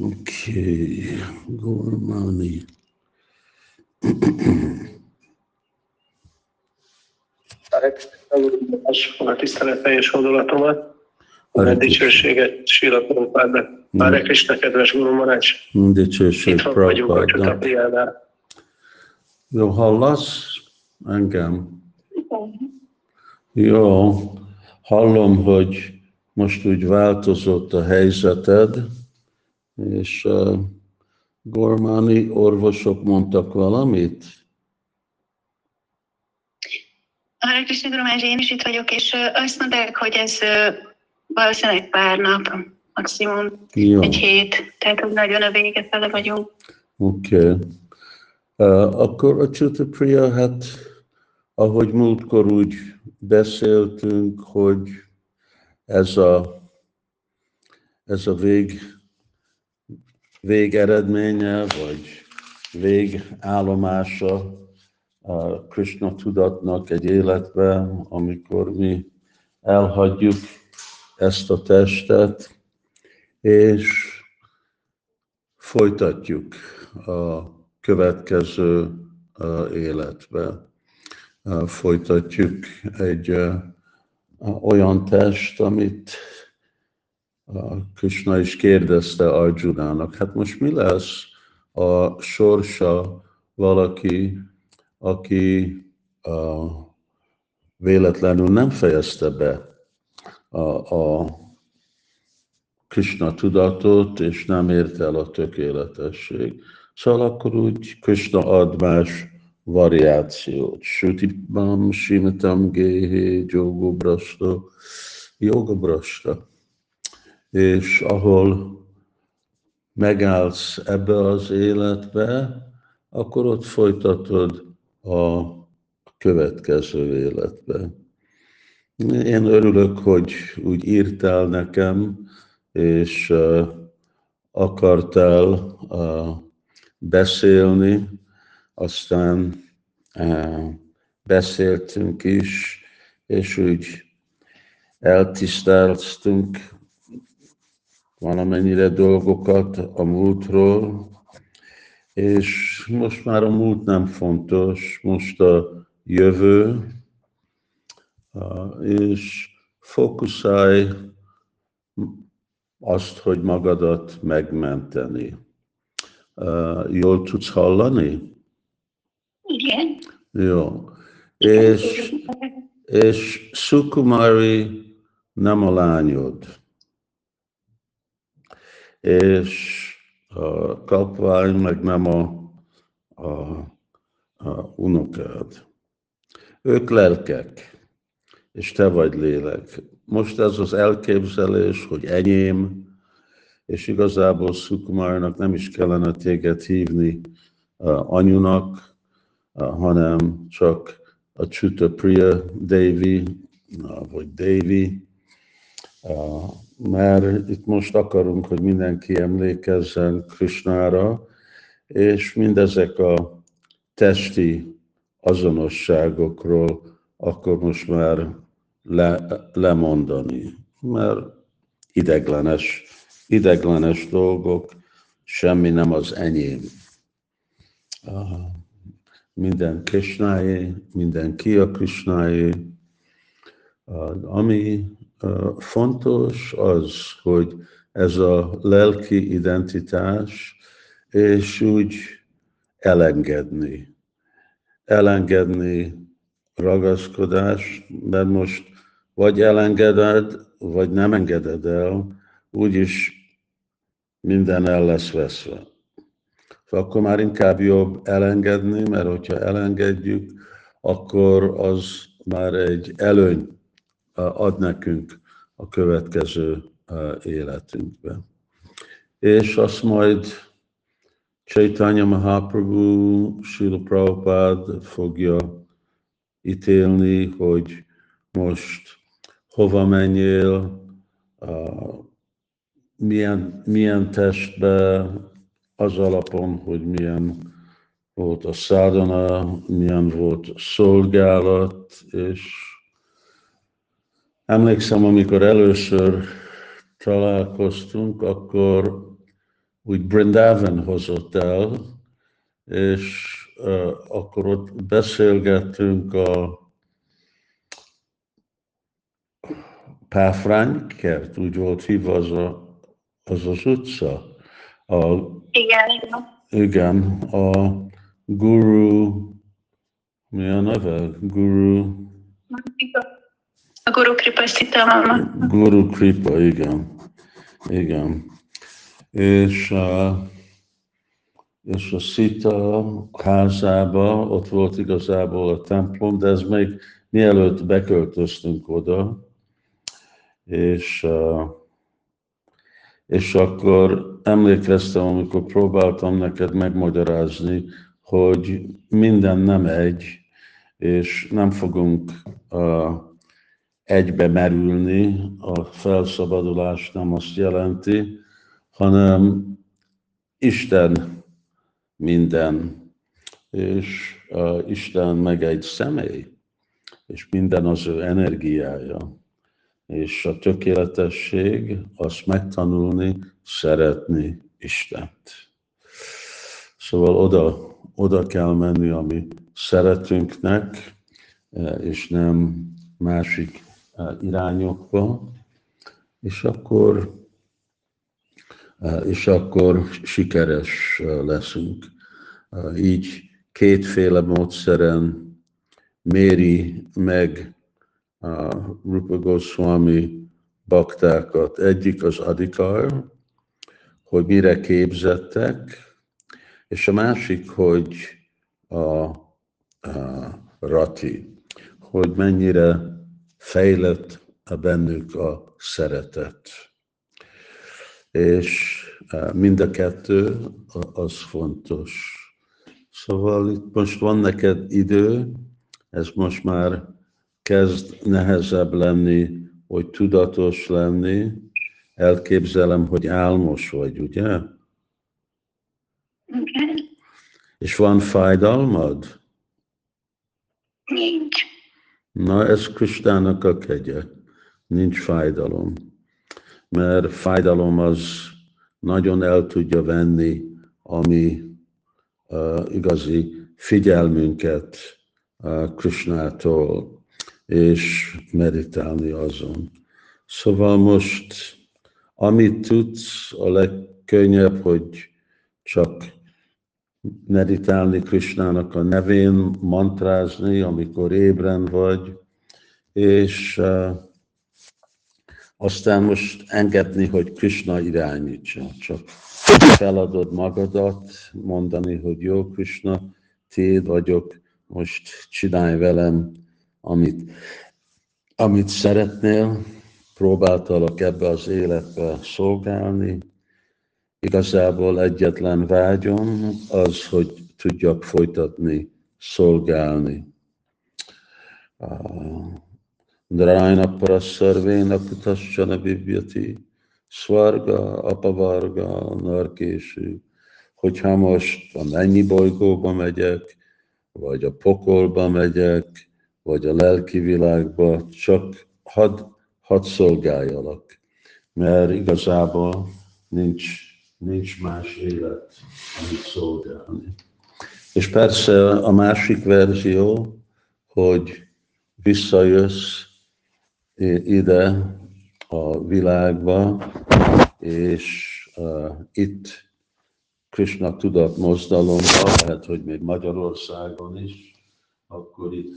Oké, okay. Gormani. a tisztelet teljes oldalatomat, a dicsőséget síratom Pádnak. Már Krishna, kedves Guru Marács. Dicsőség Itt vagyunk a Csutapriánál. Jó, hallasz engem? Jó, hallom, hogy most úgy változott a helyzeted, és uh, Gormáni orvosok mondtak valamit? Hare Krishna Gurumás, én is itt vagyok, és azt mondták, hogy ez valószínűleg pár nap, maximum Jó. egy hét, tehát hogy nagyon a vége fele vagyunk. Oké. Okay. Uh, akkor a Csutapriya, hát ahogy múltkor úgy beszéltünk, hogy ez a, ez a vég, végeredménye, vagy végállomása a Krishna tudatnak egy életben, amikor mi elhagyjuk ezt a testet, és folytatjuk a következő életbe. Folytatjuk egy olyan test, amit Krishna is kérdezte Arjunának, hát most mi lesz a sorsa valaki, aki a, véletlenül nem fejezte be a, a Krishna tudatot, és nem érte el a tökéletesség. Szóval akkor úgy Krishna ad más variációt. Sutipam, Simitam, Géhé, Jogo Brasta, Yoga Brasta. És ahol megállsz ebbe az életbe, akkor ott folytatod a következő életbe. Én örülök, hogy úgy írtál nekem, és uh, akartál uh, beszélni, aztán uh, beszéltünk is, és úgy eltiszteltünk valamennyire dolgokat a múltról, és most már a múlt nem fontos, most a jövő, és fókuszálj azt, hogy magadat megmenteni. Jól tudsz hallani? Igen. Jó. És, és Sukumari nem a lányod. És a kapvány meg nem a, a, a unokád. Ők lelkek, és te vagy lélek. Most ez az elképzelés, hogy enyém, és igazából Szukumárnak nem is kellene téged hívni uh, anyunak, uh, hanem csak a Chuta Priya uh, vagy Devi, uh, mert itt most akarunk, hogy mindenki emlékezzen Krishnára, és mindezek a testi azonosságokról akkor most már le, lemondani, mert ideglenes, ideglenes dolgok, semmi nem az enyém. Minden Krishnáé, minden ki a Krishnáé. Ami fontos az, hogy ez a lelki identitás, és úgy elengedni. Elengedni ragaszkodás, mert most vagy elengeded, vagy nem engeded el, úgyis minden el lesz veszve. Akkor már inkább jobb elengedni, mert hogyha elengedjük, akkor az már egy előny ad nekünk a következő életünkben. És azt majd Chaitanya Mahaprabhu, Srila Prabhupada fogja ítélni, hogy most hova menjél, milyen, milyen testbe, az alapon, hogy milyen volt a szádana, milyen volt szolgálat, és emlékszem, amikor először találkoztunk, akkor úgy Brindavan hozott el, és uh, akkor ott beszélgettünk a Páfrány kert, úgy volt hívva az a, az, az utca. A, Igen, igen. a Guru, mi a neve? Guru, A Guru Kripa Szitavama. Guru Kripa, igen. Igen. És, uh, és a Szita házába, ott volt igazából a templom, de ez még mielőtt beköltöztünk oda, és, és akkor emlékeztem, amikor próbáltam neked megmagyarázni, hogy minden nem egy, és nem fogunk uh, egybe merülni, a felszabadulás nem azt jelenti, hanem Isten minden, és uh, Isten meg egy személy, és minden az ő energiája. És a tökéletesség azt megtanulni, szeretni Istent. Szóval oda, oda kell menni, ami szeretünknek, és nem másik irányokba, és akkor, és akkor sikeres leszünk. Így kétféle módszeren méri meg a Rupa Goswami baktákat. Egyik az adikar, hogy mire képzettek, és a másik, hogy a, a rati, hogy mennyire fejlett a bennük a szeretet. És mind a kettő az fontos. Szóval itt most van neked idő, ez most már kezd nehezebb lenni, hogy tudatos lenni. Elképzelem, hogy álmos vagy, ugye? Igen. És van fájdalmad? Nincs. Na, ez Kristának a kegye. Nincs fájdalom. Mert fájdalom az nagyon el tudja venni ami uh, igazi figyelmünket uh, Krishnától, és meditálni azon. Szóval most, amit tudsz, a legkönnyebb, hogy csak meditálni Krishnának a nevén, mantrázni, amikor ébren vagy, és aztán most engedni, hogy Krishna irányítsa. Csak feladod magadat, mondani, hogy jó Krishna, téd vagyok, most csinálj velem, amit, amit szeretnél, próbáltalak ebbe az életbe szolgálni, Igazából egyetlen vágyom az, hogy tudjak folytatni, szolgálni. Drajna paraszarvéna kutassana bibjati, szvarga, apavarga, narkésű, hogyha most a mennyi bolygóba megyek, vagy a pokolba megyek, vagy a lelki világba, csak hadd had szolgáljalak. Mert igazából nincs nincs más élet, amit szolgálni. És persze a másik verzió, hogy visszajössz ide a világba, és uh, itt Krishna tudat mozdalomban, lehet, hogy még Magyarországon is, akkor itt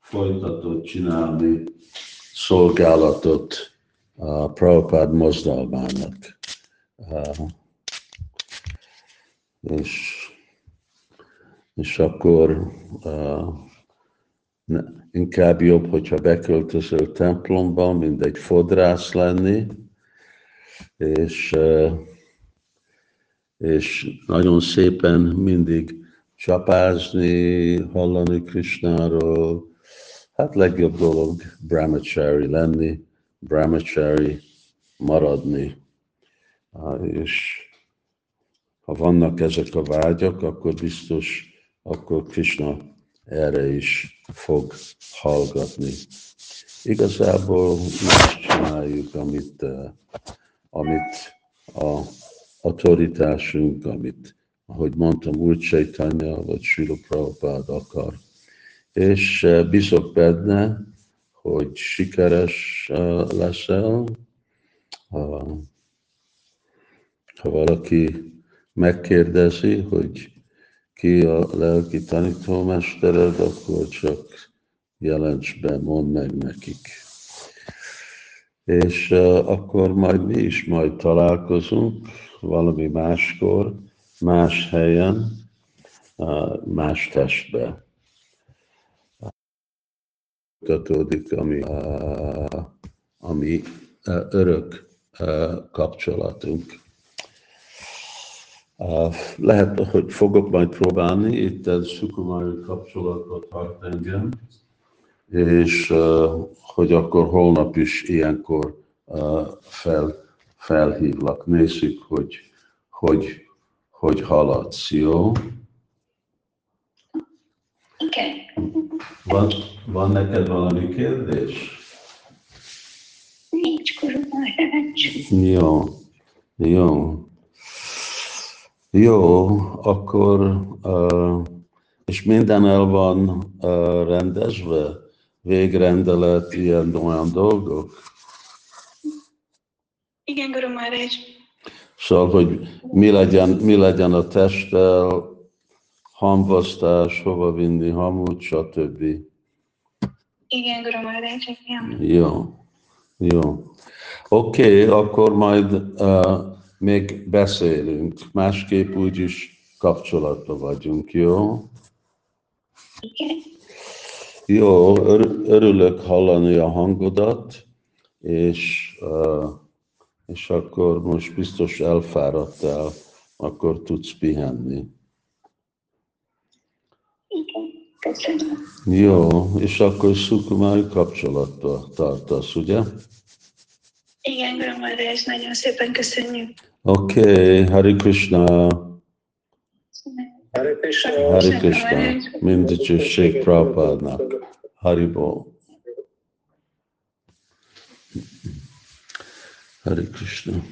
folytatod csinálni szolgálatot a Prabhupád mozdalmának. Uh, és, és akkor uh, ne, inkább jobb, hogyha beköltözöl templomba, mint egy fodrász lenni, és, uh, és nagyon szépen mindig csapázni, hallani Krishnáról. Hát legjobb dolog brahmachari lenni, brahmachari maradni. És ha vannak ezek a vágyak, akkor biztos, akkor Krishna erre is fog hallgatni. Igazából mi is csináljuk, amit, amit a, autoritásunk, amit, ahogy mondtam, úgy Chaitanya vagy Srila Prabhupád akar. És eh, bízok benne, hogy sikeres eh, leszel, ha, ha valaki megkérdezi, hogy ki a lelki tanítómestered, akkor csak jelents be, mondd meg nekik. És uh, akkor majd mi is majd találkozunk valami máskor, más helyen, uh, más testbe. Kötődik, ami, uh, ami uh, örök uh, kapcsolatunk. Uh, lehet, hogy fogok majd próbálni, itt ez szukumai kapcsolatot tart engem, és uh, hogy akkor holnap is ilyenkor uh, fel, felhívlak. Nézzük, hogy hogy, hogy haladsz, jó? Igen. Van, van neked valami kérdés? Nincs Maharaj. Jó, jó. Jó, akkor, uh, és minden el van uh, rendezve? Végrendelet, ilyen olyan dolgok? Igen, Guru Maharaj. Szóval, hogy mi legyen, mi legyen a testtel, hamvasztás, hova vinni hamut, stb. Igen, Guru Maharaj. Igen. Jó, jó. Oké, okay, akkor majd uh, még beszélünk. Másképp úgyis kapcsolatban vagyunk, jó? Igen. Jó, ör- örülök hallani a hangodat, és, uh, és akkor most biztos elfáradtál, akkor tudsz pihenni. Igen. Köszönöm. Jó, és akkor szukumai kapcsolatba tartasz, ugye? Igen, Maharaj, nagyon szépen köszönjük. Oké, okay, Hari Krishna, Hare Krishna. Hari Krishna, mindicsőség Prabhupádnak, Haribo. Hari Krishna.